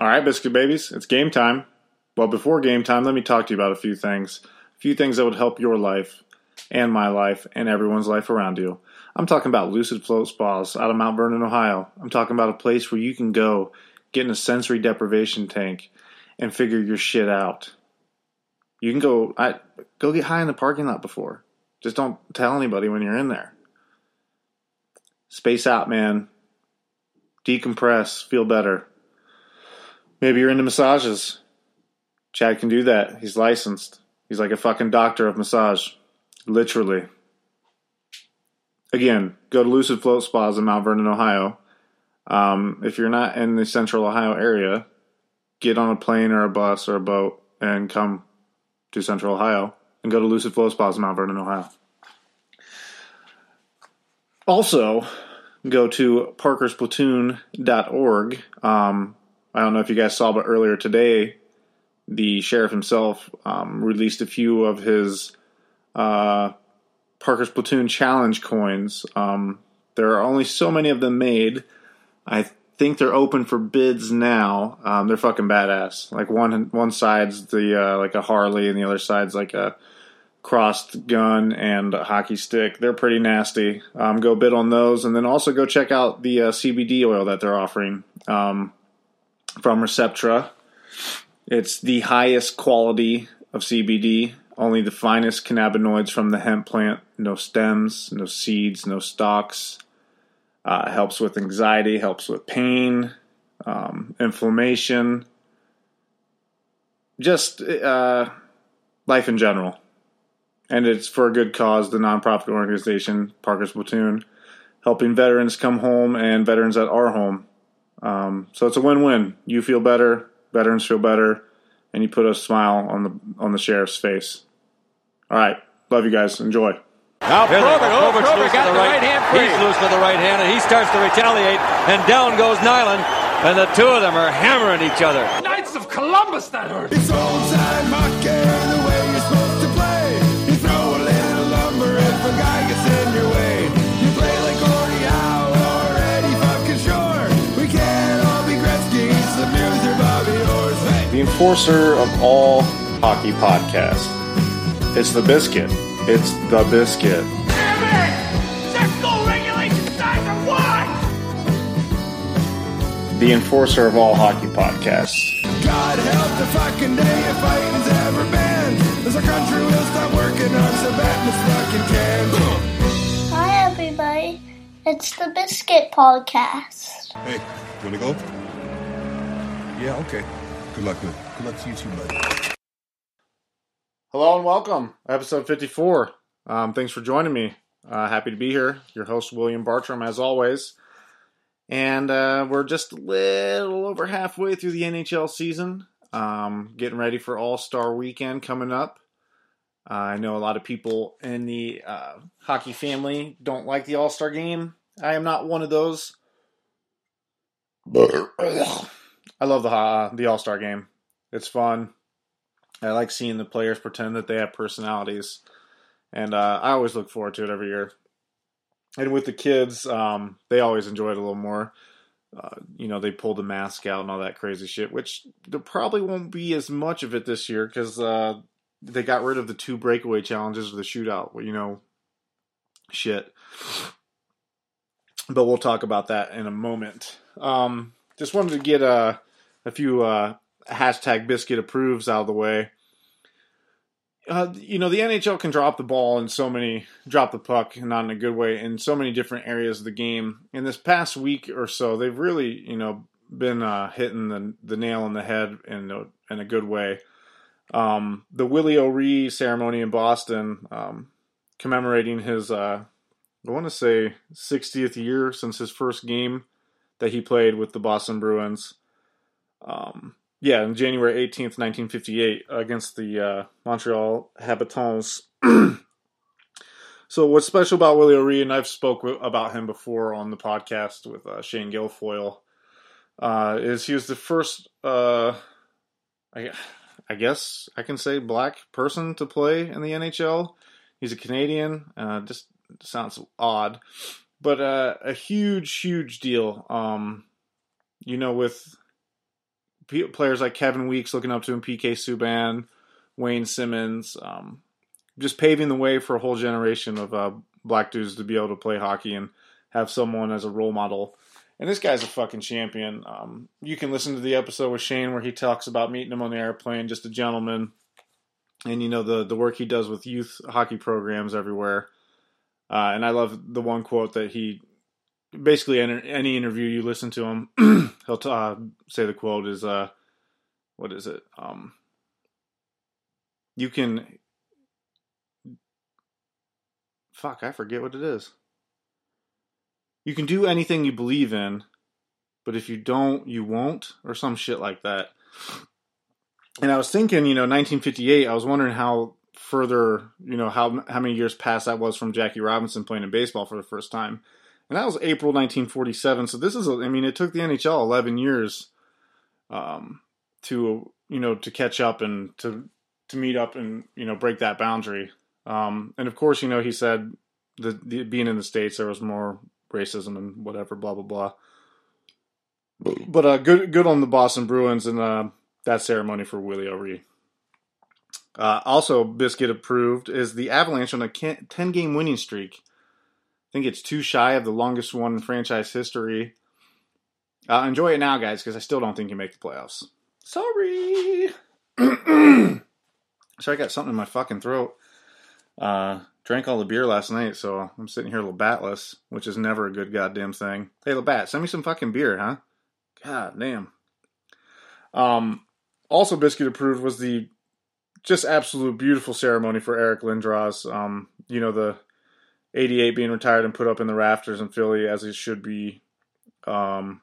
All right, biscuit babies, it's game time. Well, before game time, let me talk to you about a few things. A few things that would help your life and my life and everyone's life around you. I'm talking about Lucid Float Spas out of Mount Vernon, Ohio. I'm talking about a place where you can go get in a sensory deprivation tank and figure your shit out. You can go I go get high in the parking lot before. Just don't tell anybody when you're in there. Space out, man. Decompress, feel better. Maybe you're into massages. Chad can do that. He's licensed. He's like a fucking doctor of massage. Literally. Again, go to Lucid Float Spas in Mount Vernon, Ohio. Um, if you're not in the central Ohio area, get on a plane or a bus or a boat and come to central Ohio and go to Lucid Float Spas in Mount Vernon, Ohio. Also, go to parkersplatoon.org. Um, I don't know if you guys saw, but earlier today, the sheriff himself um, released a few of his uh, Parker's Platoon Challenge coins. Um, there are only so many of them made. I think they're open for bids now. Um, they're fucking badass. Like one one side's the uh, like a Harley, and the other side's like a crossed gun and a hockey stick. They're pretty nasty. Um, go bid on those, and then also go check out the uh, CBD oil that they're offering um, from Receptra. It's the highest quality of CBD, only the finest cannabinoids from the hemp plant. No stems, no seeds, no stalks. Uh, helps with anxiety, helps with pain, um, inflammation, just uh, life in general. And it's for a good cause, the nonprofit organization, Parker's Platoon, helping veterans come home and veterans that are home. Um, so it's a win-win. You feel better, veterans feel better, and you put a smile on the on the sheriff's face. All right, love you guys. Enjoy. Now Here's Probert, it. oh, Probert's Probert loose got with the right hand free. He's loose with the right hand, and he starts to retaliate. And down goes Nyland, and the two of them are hammering each other. Knights of Columbus, that hurt. It's old time the enforcer of all hockey podcasts. It's the biscuit. It's the biscuit. Damn it! Check goal regulation signs are what? The enforcer of all hockey podcasts. God help the fucking day if fighting's ever banned. As our country will stop working on Sabatmas fucking cans. Hi, everybody. It's the Biscuit Podcast. Hey, you wanna go? Yeah, okay. Good luck, man. Good luck to you too, buddy. Hello and welcome, episode 54. Um, thanks for joining me. Uh, happy to be here. Your host, William Bartram, as always. And uh, we're just a little over halfway through the NHL season. Um, getting ready for All Star Weekend coming up. Uh, I know a lot of people in the uh, hockey family don't like the All Star game. I am not one of those. I love the uh, the All Star game. It's fun. I like seeing the players pretend that they have personalities, and uh, I always look forward to it every year. And with the kids, um, they always enjoy it a little more. Uh, you know, they pull the mask out and all that crazy shit, which there probably won't be as much of it this year because uh, they got rid of the two breakaway challenges or the shootout. You know, shit. But we'll talk about that in a moment. Um, just wanted to get uh, a few uh, hashtag biscuit approves out of the way. Uh, you know, the NHL can drop the ball in so many, drop the puck, not in a good way, in so many different areas of the game. In this past week or so, they've really, you know, been uh, hitting the the nail on the head in a, in a good way. Um, the Willie O'Ree ceremony in Boston, um, commemorating his, uh, I want to say, 60th year since his first game that he played with the Boston Bruins. Um, yeah, on January 18th, 1958, against the uh, Montreal Habitants. so, what's special about Willie O'Ree, and I've spoke w- about him before on the podcast with uh, Shane Guilfoyle, uh, is he was the first, uh, I, I guess I can say, black person to play in the NHL. He's a Canadian. Uh, just sounds odd, but uh, a huge, huge deal. Um, you know, with p- players like Kevin Weekes looking up to him, PK Subban, Wayne Simmonds, um, just paving the way for a whole generation of uh, black dudes to be able to play hockey and have someone as a role model. And this guy's a fucking champion. Um, you can listen to the episode with Shane where he talks about meeting him on the airplane, just a gentleman, and you know the the work he does with youth hockey programs everywhere. Uh, and I love the one quote that he basically in any interview you listen to him, he'll t- uh, say the quote is uh, what is it? Um, you can fuck, I forget what it is. You can do anything you believe in, but if you don't, you won't, or some shit like that. And I was thinking, you know, 1958. I was wondering how further, you know, how how many years past that was from Jackie Robinson playing in baseball for the first time, and that was April 1947. So this is, a, I mean, it took the NHL 11 years, um, to you know to catch up and to to meet up and you know break that boundary. Um, and of course, you know, he said that the, being in the states there was more racism and whatever, blah blah blah. But uh, good good on the Boston Bruins and uh, that ceremony for Willie O'Ree. Uh, also, Biscuit approved is the Avalanche on a 10 game winning streak. I think it's too shy of the longest one in franchise history. Uh, enjoy it now, guys, because I still don't think you make the playoffs. Sorry. so I got something in my fucking throat. Uh, drank all the beer last night, so I'm sitting here a little batless, which is never a good goddamn thing. Hey, Labatt, send me some fucking beer, huh? God damn. Um, also, Biscuit approved was the just absolute beautiful ceremony for Eric Lindros. Um, you know, the 88 being retired and put up in the rafters in Philly as it should be. Um,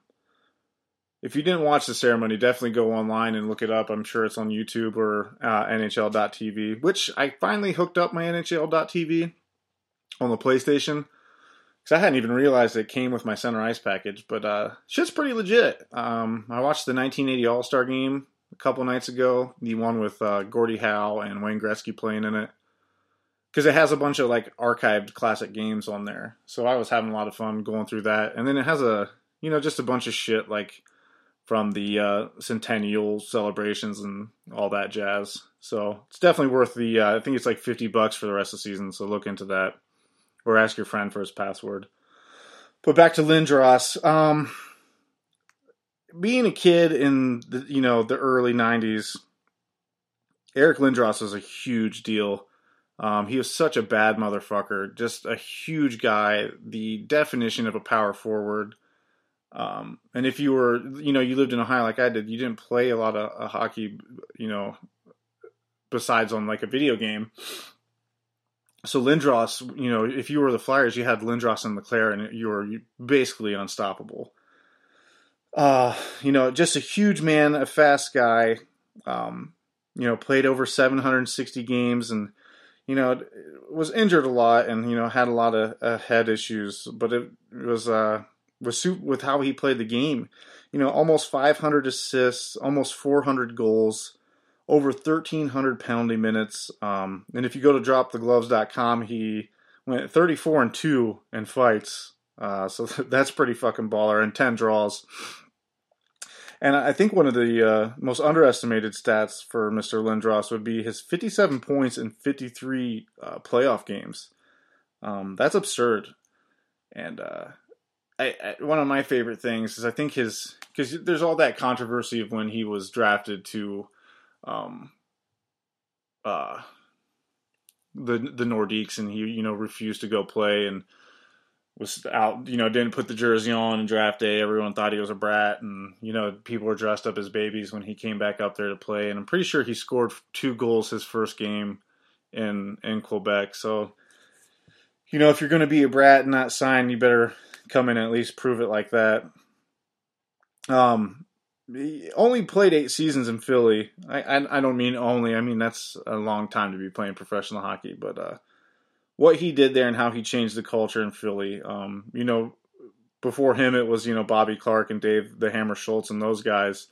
if you didn't watch the ceremony, definitely go online and look it up. I'm sure it's on YouTube or uh, NHL.tv, which I finally hooked up my NHL.tv on the PlayStation because I hadn't even realized it came with my center ice package. But uh, shit's pretty legit. Um, I watched the 1980 All Star game a couple nights ago, the one with uh, Gordie Howe and Wayne Gretzky playing in it. Because it has a bunch of like archived classic games on there, so I was having a lot of fun going through that. And then it has a, you know, just a bunch of shit like from the uh, centennial celebrations and all that jazz. So it's definitely worth the. Uh, I think it's like fifty bucks for the rest of the season. So look into that, or ask your friend for his password. But back to Lindros. Um, being a kid in the you know the early '90s, Eric Lindros was a huge deal. Um, he was such a bad motherfucker, just a huge guy, the definition of a power forward. Um, and if you were, you know, you lived in Ohio like I did, you didn't play a lot of uh, hockey, you know, besides on like a video game. So Lindros, you know, if you were the Flyers, you had Lindros and LeClair, and you were basically unstoppable. Uh, you know, just a huge man, a fast guy. Um, you know, played over 760 games, and you know, was injured a lot, and you know, had a lot of uh, head issues. But it, was uh with with how he played the game. You know, almost 500 assists, almost 400 goals, over 1,300 penalty minutes. Um, and if you go to dropthegloves.com, he went 34 and 2 in fights. Uh, so that's pretty fucking baller, and 10 draws. And I think one of the uh, most underestimated stats for Mr. Lindros would be his 57 points in 53 uh, playoff games. Um, that's absurd. And uh, I, I, one of my favorite things is I think his because there's all that controversy of when he was drafted to um, uh, the the Nordiques and he you know refused to go play and was out you know didn't put the jersey on in draft day everyone thought he was a brat and you know people were dressed up as babies when he came back up there to play and I'm pretty sure he scored two goals his first game in in Quebec so you know if you're going to be a brat and not sign you better come in and at least prove it like that. Um, he only played eight seasons in Philly. I, I, I don't mean only. I mean that's a long time to be playing professional hockey. But uh, what he did there and how he changed the culture in Philly. Um, you know, before him it was you know Bobby Clarke and Dave the Hammer Schultz and those guys.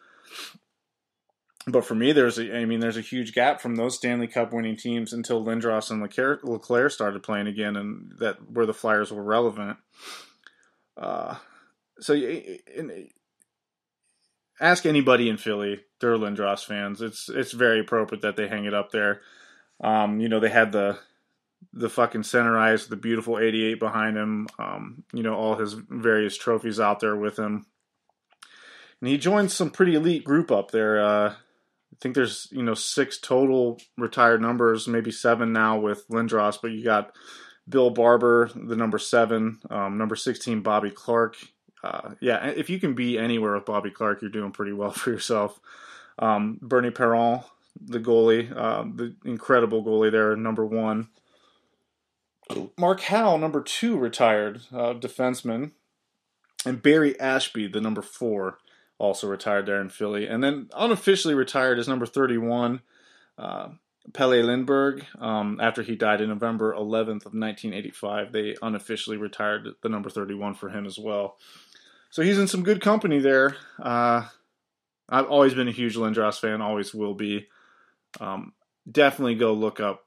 But for me, there's a, I mean, there's a huge gap from those Stanley Cup winning teams until Lindros and LeClair, LeClair started playing again, and that where the Flyers were relevant. Uh, so in, ask anybody in Philly, they're Lindros fans. It's it's very appropriate that they hang it up there. Um, you know, they had the the fucking center ice, the beautiful 88 behind him. Um, you know, all his various trophies out there with him. And he joined some pretty elite group up there. Uh, I think there's, you know, six total retired numbers, maybe seven now with Lindros, but you got Bill Barber, the number seven, um, number 16, Bobby Clarke. Uh, yeah, if you can be anywhere with Bobby Clarke, you're doing pretty well for yourself. Um, Bernie Perron, the goalie, uh, the incredible goalie there, number one. Mark Howe, number two, retired uh, defenseman, and Barry Ashbee, the number four, also retired there in Philly, and then unofficially retired as number thirty-one, uh, Pelle Lindbergh. Um, after he died in November eleventh of nineteen eighty-five, they unofficially retired the number thirty-one for him as well. So he's in some good company there. Uh, I've always been a huge Lindros fan, always will be. Um, definitely go look up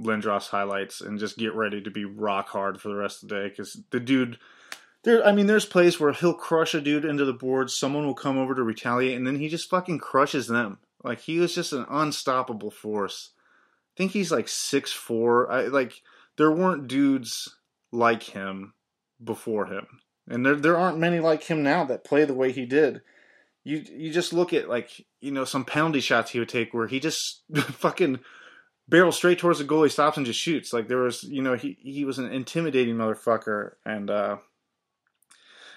Lindros highlights and just get ready to be rock hard for the rest of the day because the dude there I mean there's plays where he'll crush a dude into the board, someone will come over to retaliate and then he just fucking crushes them. Like he was just an unstoppable force. I think he's like six four. I like there weren't dudes like him before him. And there there aren't many like him now that play the way he did. You you just look at like, you know, some penalty shots he would take where he just fucking barrel straight towards the goalie, stops and just shoots. Like there was, you know, he he was an intimidating motherfucker, and uh,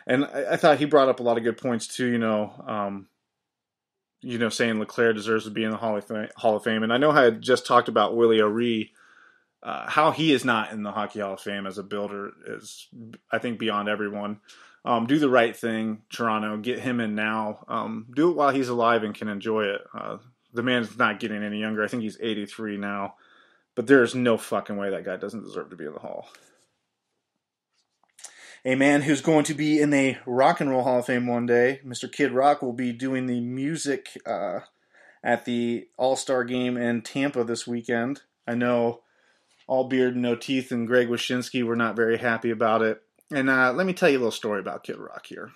and I, I thought he brought up a lot of good points too. You know, um, you know, saying LeClair deserves to be in the Hall of Fame. Hall of Fame. And I know I had just talked about Willie O'Ree. Uh, how he is not in the Hockey Hall of Fame as a builder is, I think, beyond everyone. Um, do the right thing, Toronto. Get him in now. Um, do it while he's alive and can enjoy it. Uh, the man's not getting any younger. I think he's 83 now. But there's no fucking way that guy doesn't deserve to be in the Hall. A man who's going to be in the Rock and Roll Hall of Fame one day, Mr. Kid Rock, will be doing the music uh, at the All Star game in Tampa this weekend. I know all beard and no teeth and Greg Wyshynski were not very happy about it. And uh, let me tell you a little story about Kid Rock here.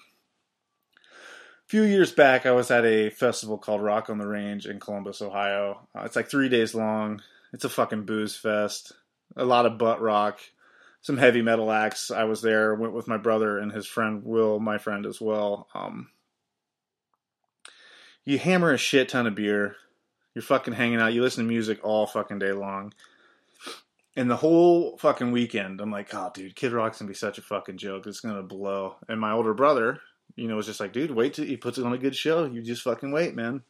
Few years back, I was at a festival called Rock on the Range in Columbus, Ohio. Uh, it's like three days long. It's a fucking booze fest. A lot of butt rock, some heavy metal acts. I was there, went with my brother and his friend Will, my friend as well. Um, you hammer a shit ton of beer. You're fucking hanging out. You listen to music all fucking day long. And the whole fucking weekend, I'm like, oh, dude, Kid Rock's gonna be such a fucking joke. It's gonna blow. And my older brother, you know, was just like, dude, wait till he puts it on a good show. You just fucking wait, man.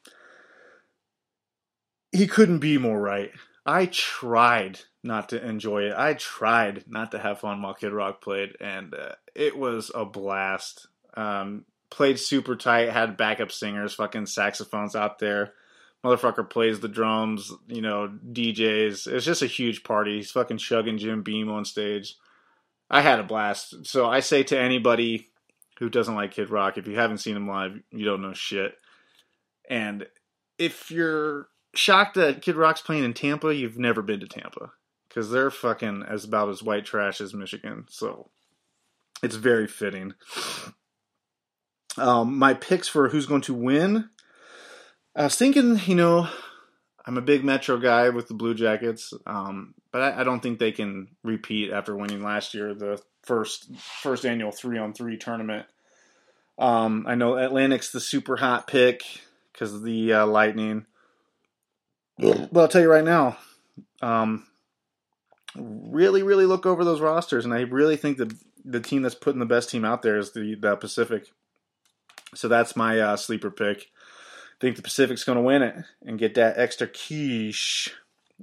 He couldn't be more right. I tried not to enjoy it. I tried not to have fun while Kid Rock played, and uh, it was a blast. Um, played super tight, had backup singers, fucking saxophones out there. Motherfucker plays the drums, you know, DJs. It's just a huge party. He's fucking chugging Jim Beam on stage. I had a blast. So I say to anybody who doesn't like Kid Rock, if you haven't seen him live, you don't know shit. And if you're shocked that Kid Rock's playing in Tampa, you've never been to Tampa. Because they're fucking as about as white trash as Michigan. So it's very fitting. Um, my picks for who's going to win. I was thinking, you know, I'm a big Metro guy with the Blue Jackets, um, but I, I, don't think they can repeat after winning last year the first first annual three on three tournament. Um, I know Atlantic's the super hot pick because of the uh, Lightning. But I'll tell you right now, um, really, really look over those rosters, and I really think that the team that's putting the best team out there is the, the Pacific. So that's my uh, sleeper pick. I think the Pacific's going to win it and get that extra quiche.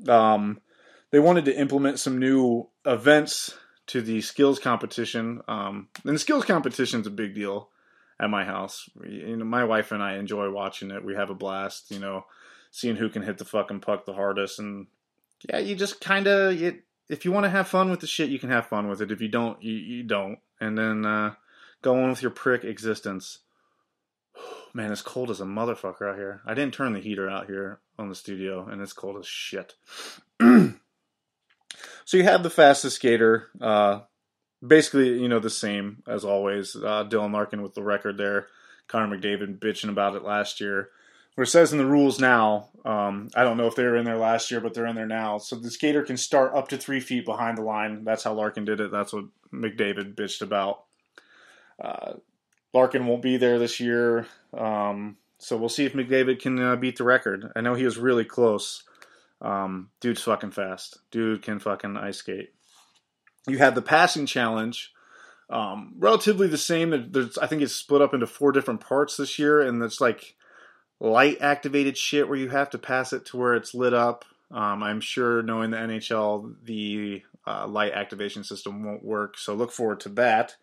Um, they wanted to implement some new events to the skills competition, um, and the skills competition is a big deal at my house. You know, my wife and I enjoy watching it. We have a blast. You know, seeing who can hit the fucking puck the hardest, and yeah, you just kind of if you want to have fun with the shit, you can have fun with it. If you don't, you, you don't, and then uh, go on with your prick existence. Man, it's cold as a motherfucker out here. I didn't turn the heater out here on the studio, and it's cold as shit. so you have the fastest skater, uh, basically, you know, the same as always. Uh, Dylan Larkin with the record there. Connor McDavid bitching about it last year. Where it says in the rules now, um, I don't know if they were in there last year, but they're in there now. So the skater can start up to three feet behind the line. That's how Larkin did it. That's what McDavid bitched about. Uh, Larkin won't be there this year, um, so we'll see if McDavid can uh, beat the record. I know he was really close. Um, dude's fucking fast. Dude can fucking ice skate. You had the passing challenge, um, relatively the same. There's, I think it's split up into four different parts this year, and it's like light activated shit where you have to pass it to where it's lit up. Um, I'm sure, knowing the NHL, the uh, light activation system won't work, so look forward to that.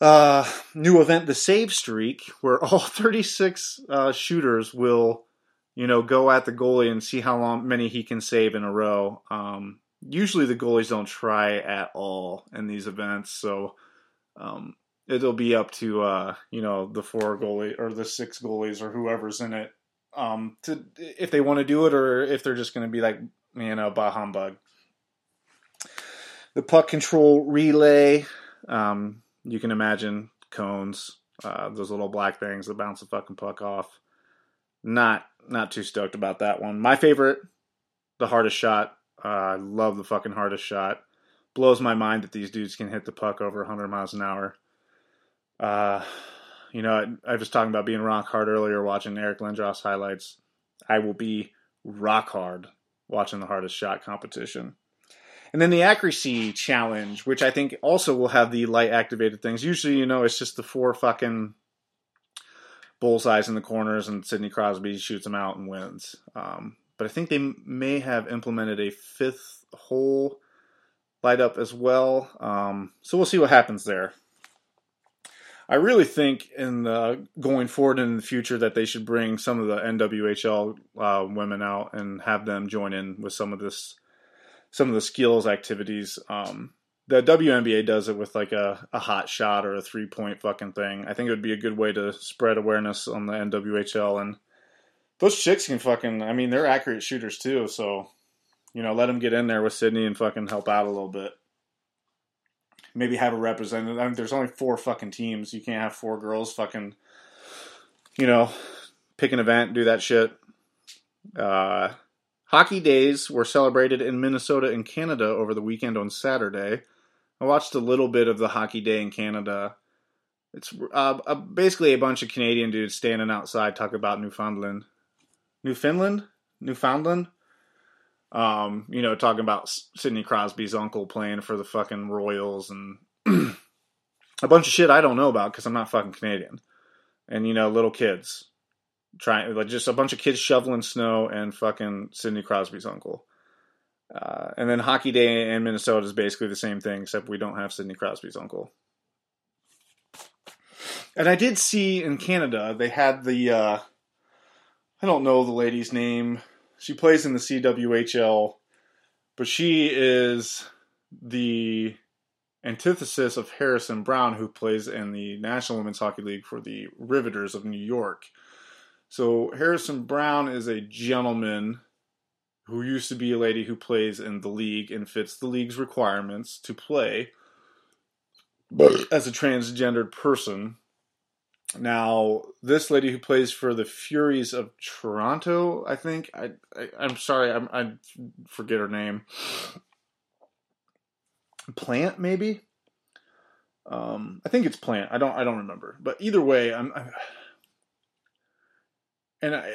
Uh, new event, the save streak, where all 36 uh, shooters will, you know, go at the goalie and see how long many he can save in a row. Um, usually the goalies don't try at all in these events, so um, it'll be up to uh, you know the four goalie or the six goalies or whoever's in it um, to if they want to do it or if they're just going to be like you know bah humbug. The puck control relay, um, you can imagine cones, uh, those little black things that bounce the fucking puck off. Not not too stoked about that one. My favorite, the hardest shot. Uh, I love the fucking hardest shot. Blows my mind that these dudes can hit the puck over 100 miles an hour. Uh, you know, I, I was talking about being rock hard earlier, watching Eric Lindros highlights. I will be rock hard watching the hardest shot competition. And then the accuracy challenge, which I think also will have the light activated things. Usually, you know, it's just the four fucking bullseyes in the corners, and Sidney Crosby shoots them out and wins. Um, but I think they may have implemented a fifth hole light up as well. Um, so we'll see what happens there. I really think in the going forward in the future that they should bring some of the NWHL uh, women out and have them join in with some of this some of the skills activities. Um, the WNBA does it with like a, a hot shot or a three point fucking thing. I think it would be a good way to spread awareness on the NWHL. And those chicks can fucking, I mean, they're accurate shooters too. So, you know, let them get in there with Sidney and fucking help out a little bit. Maybe have a representative. I mean, there's only four fucking teams. You can't have four girls fucking, you know, pick an event, do that shit. Uh, Hockey days were celebrated in Minnesota and Canada over the weekend on Saturday. I watched a little bit of the hockey day in Canada. It's uh, basically a bunch of Canadian dudes standing outside talking about Newfoundland. Newfoundland? Newfoundland? Um, you know, talking about Sidney Crosby's uncle playing for the fucking Royals and a bunch of shit I don't know about because I'm not fucking Canadian. And, you know, little kids trying like just a bunch of kids shoveling snow and fucking Sidney Crosby's uncle. Uh, and then Hockey Day in Minnesota is basically the same thing, except we don't have Sidney Crosby's uncle. And I did see in Canada they had the uh, I don't know the lady's name. She plays in the CWHL, but she is the antithesis of Harrison Browne, who plays in the National Women's Hockey League for the Riveters of New York. So Harrison Browne is a gentleman who used to be a lady who plays in the league and fits the league's requirements to play as a transgendered person. Now, this lady who plays for the Furies of Toronto, I think I, I am sorry, I'm, I forget her name. Plant, maybe. Um, I think it's Plant. I don't. I don't remember. But either way, I'm. I'm and I,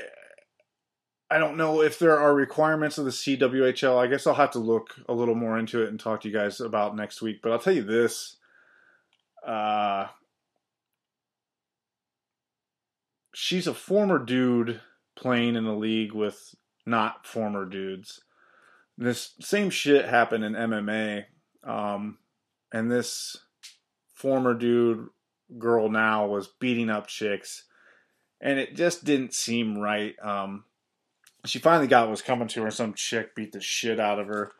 I don't know if there are requirements of the CWHL. I guess I'll have to look a little more into it and talk to you guys about next week. But I'll tell you this: uh, she's a former dude playing in the league with not former dudes. This same shit happened in MMA, um, and this former dude girl now was beating up chicks and it just didn't seem right. Um, she finally got what was coming to her. Some chick beat the shit out of her.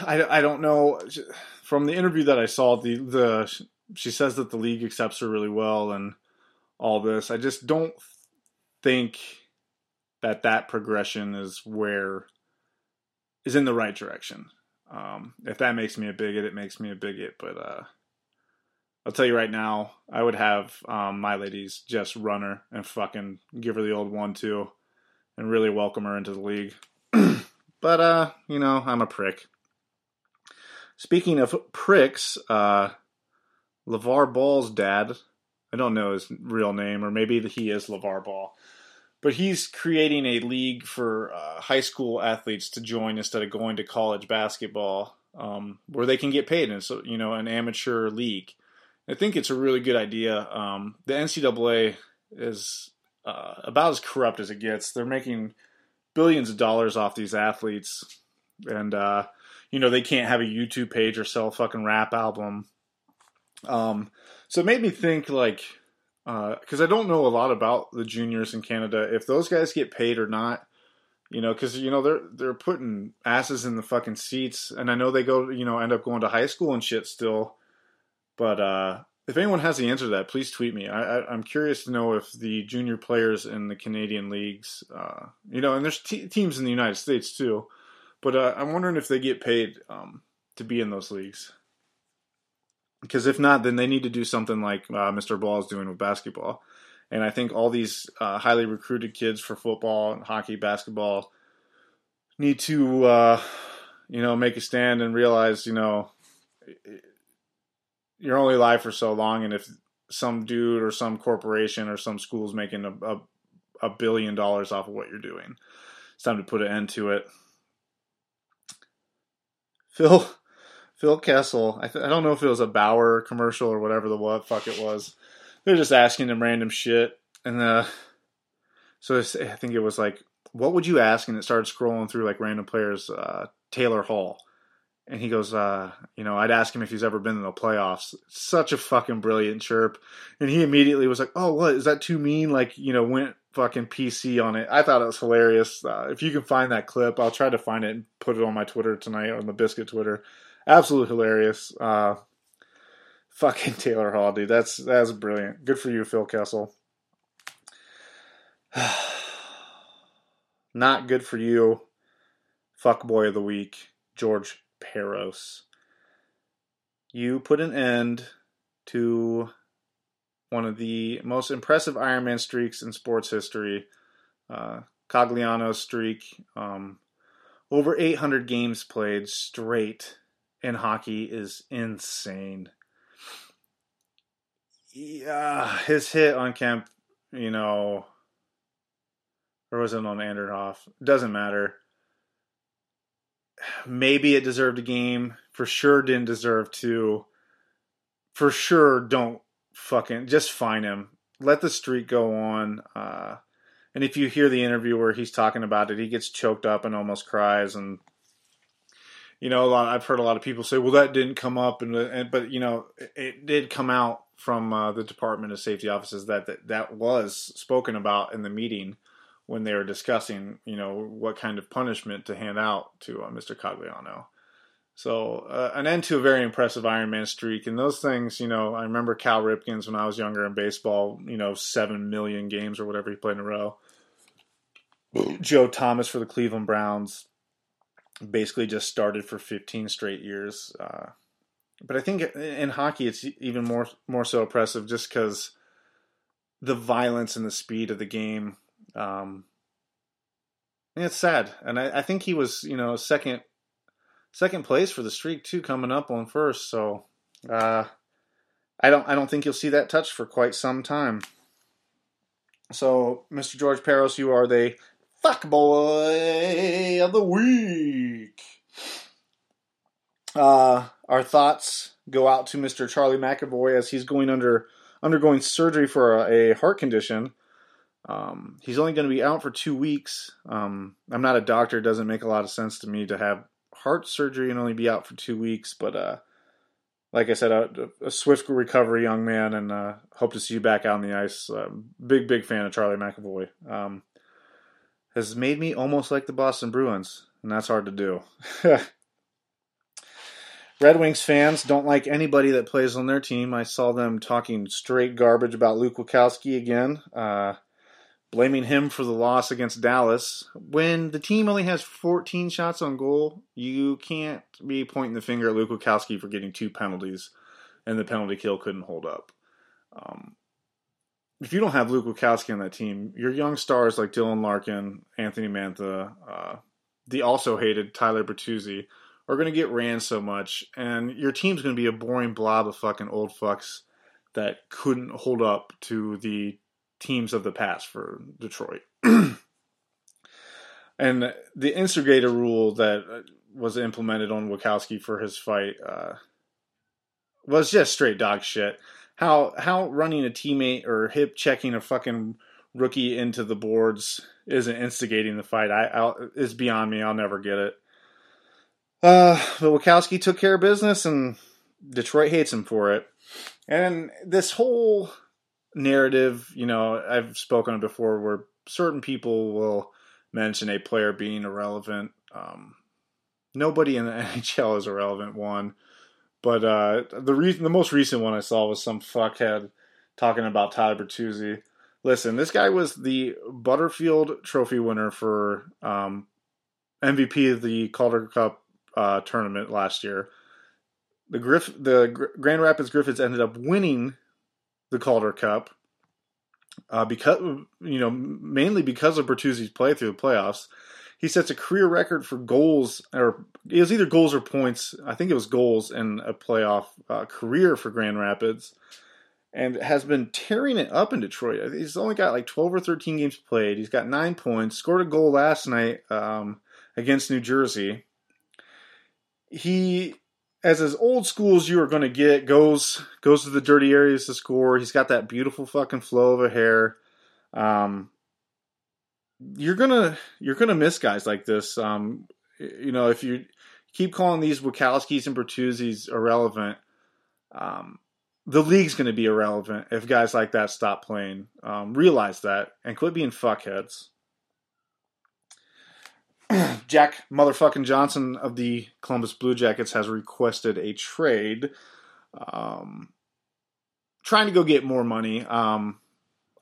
I, I don't know. From the interview that I saw, the the she says that the league accepts her really well and all this. I just don't think that that progression is where is in the right direction. Um, if that makes me a bigot, it makes me a bigot. But uh, I'll tell you right now, I would have um, my ladies just run her and fucking give her the old one too, and really welcome her into the league. but uh, you know, I'm a prick. Speaking of pricks, uh, LaVar Ball's dad, I don't know his real name, or maybe he is LaVar Ball, but he's creating a league for uh, high school athletes to join instead of going to college basketball, um, where they can get paid in, so you know, an amateur league. I think it's a really good idea. Um, the NCAA is uh, about as corrupt as it gets. They're making billions of dollars off these athletes, and uh, you know they can't have a YouTube page or sell a fucking rap album. Um, so it made me think like because I don't know a lot about the juniors in Canada if those guys get paid or not. You know, because you know they're they're putting asses in the fucking seats, and I know they go you know end up going to high school and shit still. But uh, if anyone has the answer to that, please tweet me. I, am curious to know if the junior players in the Canadian leagues, uh, you know, and there's te- teams in the United States too, but uh, I'm wondering if they get paid um, to be in those leagues. Because if not, then they need to do something like uh, Mr. Ball is doing with basketball. And I think all these uh, highly recruited kids for football, hockey, basketball need to, uh, you know, make a stand and realize, you know, you're only alive for so long, and if some dude or some corporation or some school's making a, a, a billion dollars off of what you're doing, it's time to put an end to it. Phil Phil Kessel, I, th- I don't know if it was a Bauer commercial or whatever the what fuck it was. They're just asking him random shit, and uh, so I think it was like, "What would you ask?" And it started scrolling through like random players. Uh, Taylor Hall, and he goes, uh, you know, I'd ask him if he's ever been in the playoffs. Such a fucking brilliant chirp. And he immediately was like, oh, what? Is that too mean? Like, you know, went fucking PC on it. I thought it was hilarious. Uh, if you can find that clip, I'll try to find it and put it on my Twitter tonight, on the Biscuit Twitter. Absolutely hilarious. Uh, fucking Taylor Hall, dude. That's, that's brilliant. Good for you, Phil Kessel. Not good for you. Fuck boy of the week, George Parros. You put an end to one of the most impressive Ironman streaks in sports history. Uh, Cogliano's streak, um, over 800 games played straight in hockey is insane. Yeah, his hit on Kemp, you know, or was it on Anderhoff? Doesn't matter maybe it deserved a game. For sure didn't deserve to. For sure don't fucking just fine him. Let the streak go on. Uh, and if you hear the interview where he's talking about it, he gets choked up and almost cries. And you know, a lot. I've heard a lot of people say, "Well, that didn't come up," and, and but you know, it, it did come out from uh, the Department of Safety offices that, that that was spoken about in the meeting when they were discussing, you know, what kind of punishment to hand out to uh, Mr. Cogliano. So uh, an end to a very impressive Ironman streak, and those things, you know, I remember Cal Ripken's when I was younger in baseball, you know, seven million games or whatever he played in a row. Joe Thomas for the Cleveland Browns basically just started for 15 straight years. Uh, but I think in hockey, it's even more more so oppressive just because the violence and the speed of the game um, it's sad, and I, I, think he was, you know, second second place for the streak too, coming up on first. So uh, I don't I don't think you'll see that touch for quite some time. So, Mr. George Parros, you are the fuck boy of the week. Uh, our thoughts go out to Mr. Charlie McAvoy as he's going under undergoing surgery for a, a heart condition. Um, he's only going to be out for two weeks. Um, I'm not a doctor; it doesn't make a lot of sense to me to have heart surgery and only be out for two weeks. But uh, like I said, a, a, swift recovery, young man, and uh, hope to see you back out on the ice. Uh, big, big fan of Charlie McAvoy. Um, has made me almost like the Boston Bruins, and that's hard to do. Red Wings fans don't like anybody that plays on their team. I saw them talking straight garbage about Luke Witkowski again. Uh, blaming him for the loss against Dallas. When the team only has 14 shots on goal, you can't be pointing the finger at Luke Witkowski for getting two penalties and the penalty kill couldn't hold up. Um, if you don't have Luke Witkowski on that team, your young stars like Dylan Larkin, Anthony Mantha, uh, the also hated Tyler Bertuzzi are going to get ran so much, and your team's going to be a boring blob of fucking old fucks that couldn't hold up to the teams of the past for Detroit. and the instigator rule that was implemented on Witkowski for his fight uh, was just straight dog shit. How how running a teammate or hip checking a fucking rookie into the boards isn't instigating the fight. I I'll, is beyond me. I'll never get it. Uh, but Witkowski took care of business, and Detroit hates him for it. And this whole narrative, you know, I've spoken of before, where certain people will mention a player being irrelevant. Um, nobody in the NHL is irrelevant. One, but uh, the reason, the most recent one I saw was some fuckhead talking about Tyler Bertuzzi. Listen, this guy was the Butterfield Trophy winner for um, MVP of the Calder Cup uh, tournament last year. The Griff, the Gr- Grand Rapids Griffins ended up winning the Calder Cup uh, because you know mainly because of Bertuzzi's play through the playoffs. He sets a career record for goals, or it was either goals or points. I think it was goals in a playoff uh, career for Grand Rapids, and has been tearing it up in Detroit. He's only got like twelve or thirteen games played. He's got nine points. Scored a goal last night um, against New Jersey. He as as old school as you are going to get, goes goes to the dirty areas to score. He's got that beautiful fucking flow of a hair. Um, you're gonna you're gonna miss guys like this. Um, you know, if you keep calling these Witkowskis and Bertuzzis irrelevant, um, the league's going to be irrelevant if guys like that stop playing. Um, realize that and quit being fuckheads. Jack motherfucking Johnson of the Columbus Blue Jackets has requested a trade, um, trying to go get more money. Um,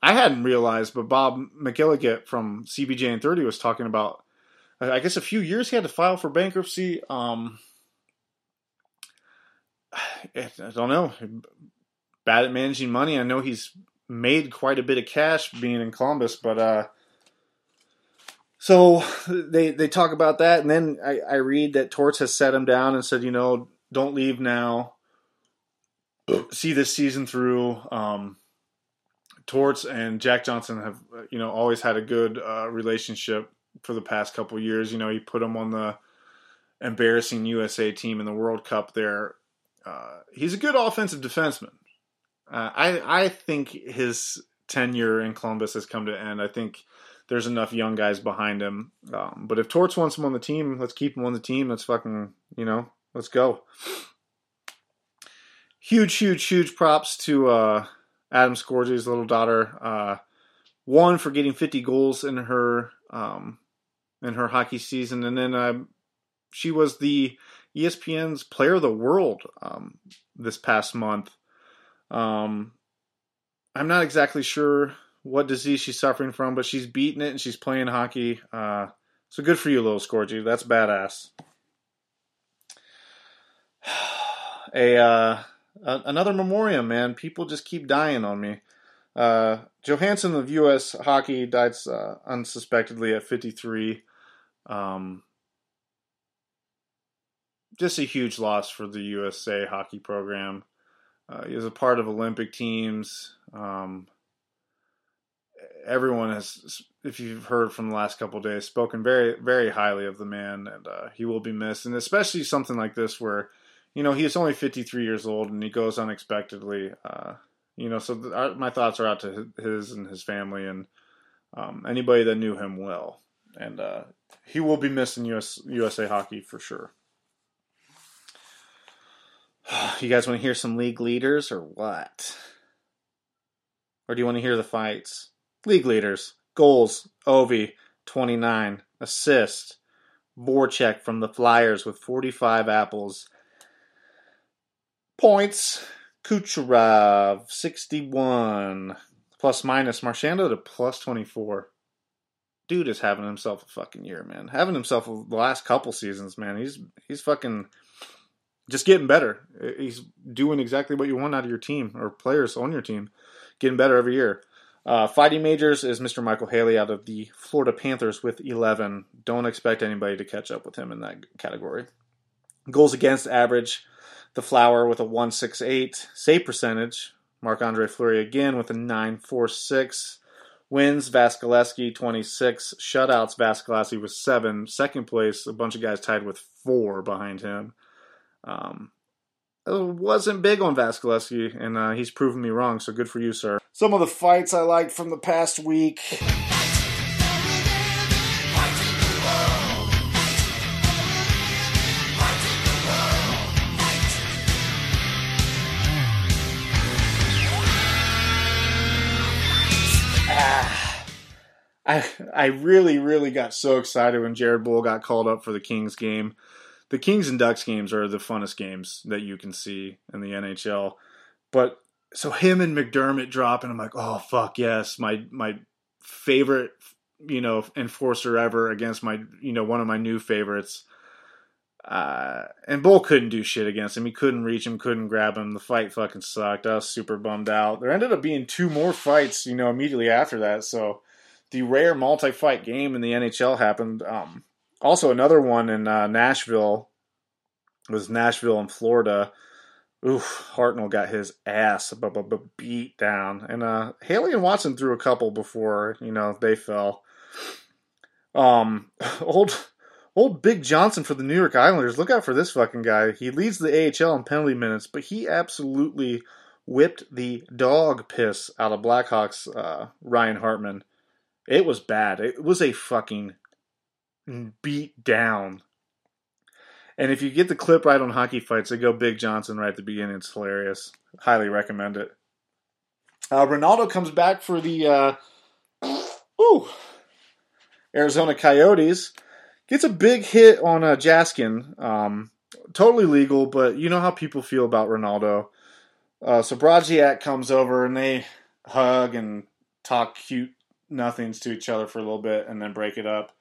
I hadn't realized, but Bob McGilligan from CBJ and 30 was talking about, I guess a few years he had to file for bankruptcy. Um, I don't know. Bad at managing money. I know he's made quite a bit of cash being in Columbus, but uh, so they they talk about that, and then I, I read that Torts has set him down and said, you know, don't leave now. See this season through. Um, Torts and Jack Johnson have, you know, always had a good uh, relationship for the past couple years. You know, he put him on the embarrassing USA team in the World Cup there. Uh, he's a good offensive defenseman. Uh, I I think his tenure in Columbus has come to an end. I think there's enough young guys behind him. Um, but if Torts wants him on the team, let's keep him on the team. Let's fucking you know, let's go. Huge, huge, huge props to uh, Adam Scorgi's little daughter. Uh, one for getting 50 goals in her um, in her hockey season, and then uh, she was the ESPN's Player of the World um, this past month. Um, I'm not exactly sure what disease she's suffering from, but she's beating it and she's playing hockey. Uh, so good for you, little Scorgi. That's badass. A uh, another memoriam, man. People just keep dying on me. Uh, Johannson of U.S. Hockey died uh, unsuspectedly at 53. Um, just a huge loss for the USA hockey program. Uh, he was a part of Olympic teams. Um, everyone has, if you've heard from the last couple days, spoken very, very highly of the man, and uh, he will be missed. And especially something like this, where you know he's only 53 years old and he goes unexpectedly. Uh, you know, so th- our, my thoughts are out to his and his family and um, anybody that knew him well. And uh, he will be missing US, USA hockey for sure. You guys want to hear some league leaders or what? Or do you want to hear the fights? League leaders. Goals. Ovi, 29. Assist. Voracek from the Flyers with 45 apples. Points. Kucherov, 61. Plus minus. Marchando to plus 24. Dude is having himself a fucking year, man. Having himself the last couple seasons, man. He's he's fucking just getting better. He's doing exactly what you want out of your team or players on your team, getting better every year. Uh, fighting majors is Mr. Michael Haley out of the Florida Panthers with 11. Don't expect anybody to catch up with him in that category. Goals against average, the Flower with a 168. Save percentage, Marc Andre Fleury again with a 946. Wins, Vasilevskiy 26. Shutouts, Vasilevskiy with 7. Second place, a bunch of guys tied with 4 behind him. Um, wasn't big on Vasilevskiy, and uh, he's proven me wrong, so good for you, sir. Some of the fights I liked from the past week. Ah. I I really really got so excited when Jared Boll got called up for the Kings game. The Kings and Ducks games are the funnest games that you can see in the NHL. But so him and MacDermid drop, and I'm like, oh fuck yes, my my favorite you know enforcer ever against my you know one of my new favorites. Uh, and Boll couldn't do shit against him. He couldn't reach him, couldn't grab him. The fight fucking sucked. I was super bummed out. There ended up being two more fights, you know, immediately after that. So the rare multi-fight game in the NHL happened. Um, also, another one in uh, Nashville it was Nashville in Florida. Oof, Hartnell got his ass beat down, and uh, Haley and Watson threw a couple before you know they fell. Um, old old Big Johnson for the New York Islanders. Look out for this fucking guy. He leads the AHL in penalty minutes, but he absolutely whipped the dog piss out of Blackhawks. Uh, Ryan Hartman. It was bad. It was a fucking beat down. And if you get the clip right on hockey fights, they go Big Johnson right at the beginning. It's hilarious. Highly recommend it. Uh, Rinaldo comes back for the uh, ooh, Arizona Coyotes. Gets a big hit on uh, Jaskin. Um, totally legal, but you know how people feel about Rinaldo. Uh, so Brodziak comes over and they hug and talk cute nothings to each other for a little bit and then break it up.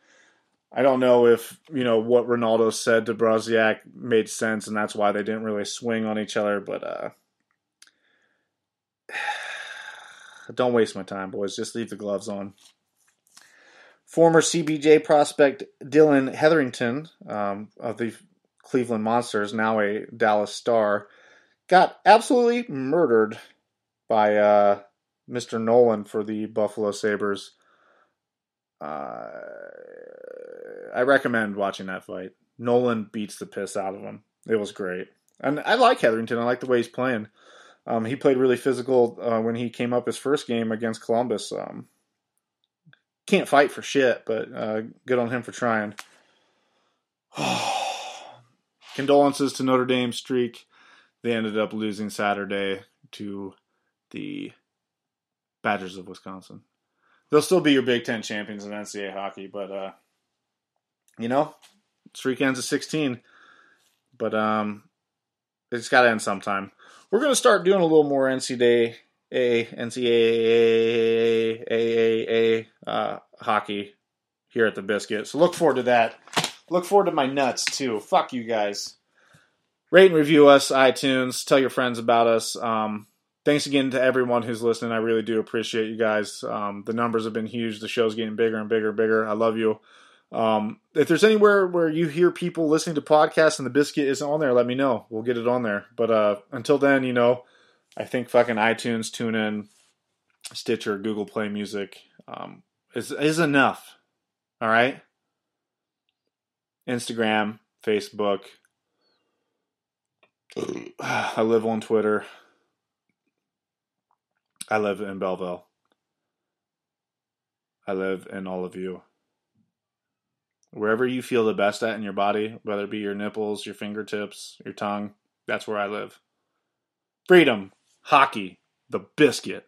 I don't know if you know what Rinaldo said to Brodziak made sense, and that's why they didn't really swing on each other. But uh, don't waste my time, boys. Just leave the gloves on. Former CBJ prospect Dillon Heatherington um, of the Cleveland Monsters, now a Dallas Star, got absolutely murdered by uh, Mr. Nolan for the Buffalo Sabres. Uh, I recommend watching that fight. Nolan beats the piss out of him. It was great. And I like Heatherington. I like the way he's playing. Um, he played really physical uh, when he came up his first game against Columbus. Um, can't fight for shit, but uh, good on him for trying. Condolences to Notre Dame streak. They ended up losing Saturday to the Badgers of Wisconsin. They'll still be your Big Ten champions in NCAA hockey, but uh, you know, streak ends at 16. But um, it's got to end sometime. We're gonna start doing a little more NCAA, NCAA, uh, hockey here at the Biscuit. So look forward to that. Look forward to my nuts too. Fuck you guys. Rate and review us, iTunes. Tell your friends about us. Um, thanks again to everyone who's listening. I really do appreciate you guys. Um, the numbers have been huge. The show's getting bigger and bigger and bigger. I love you. Um, if there's anywhere where you hear people listening to podcasts and the biscuit isn't on there, let me know. We'll get it on there. But uh, until then, you know, I think fucking iTunes, TuneIn, Stitcher, Google Play Music um, is is enough. All right. Instagram, Facebook. I live on Twitter. I live in Belleville. I live in all of you wherever you feel the best at in your body, whether it be your nipples, your fingertips, your tongue, that's where I live. Freedom, hockey, the biscuit.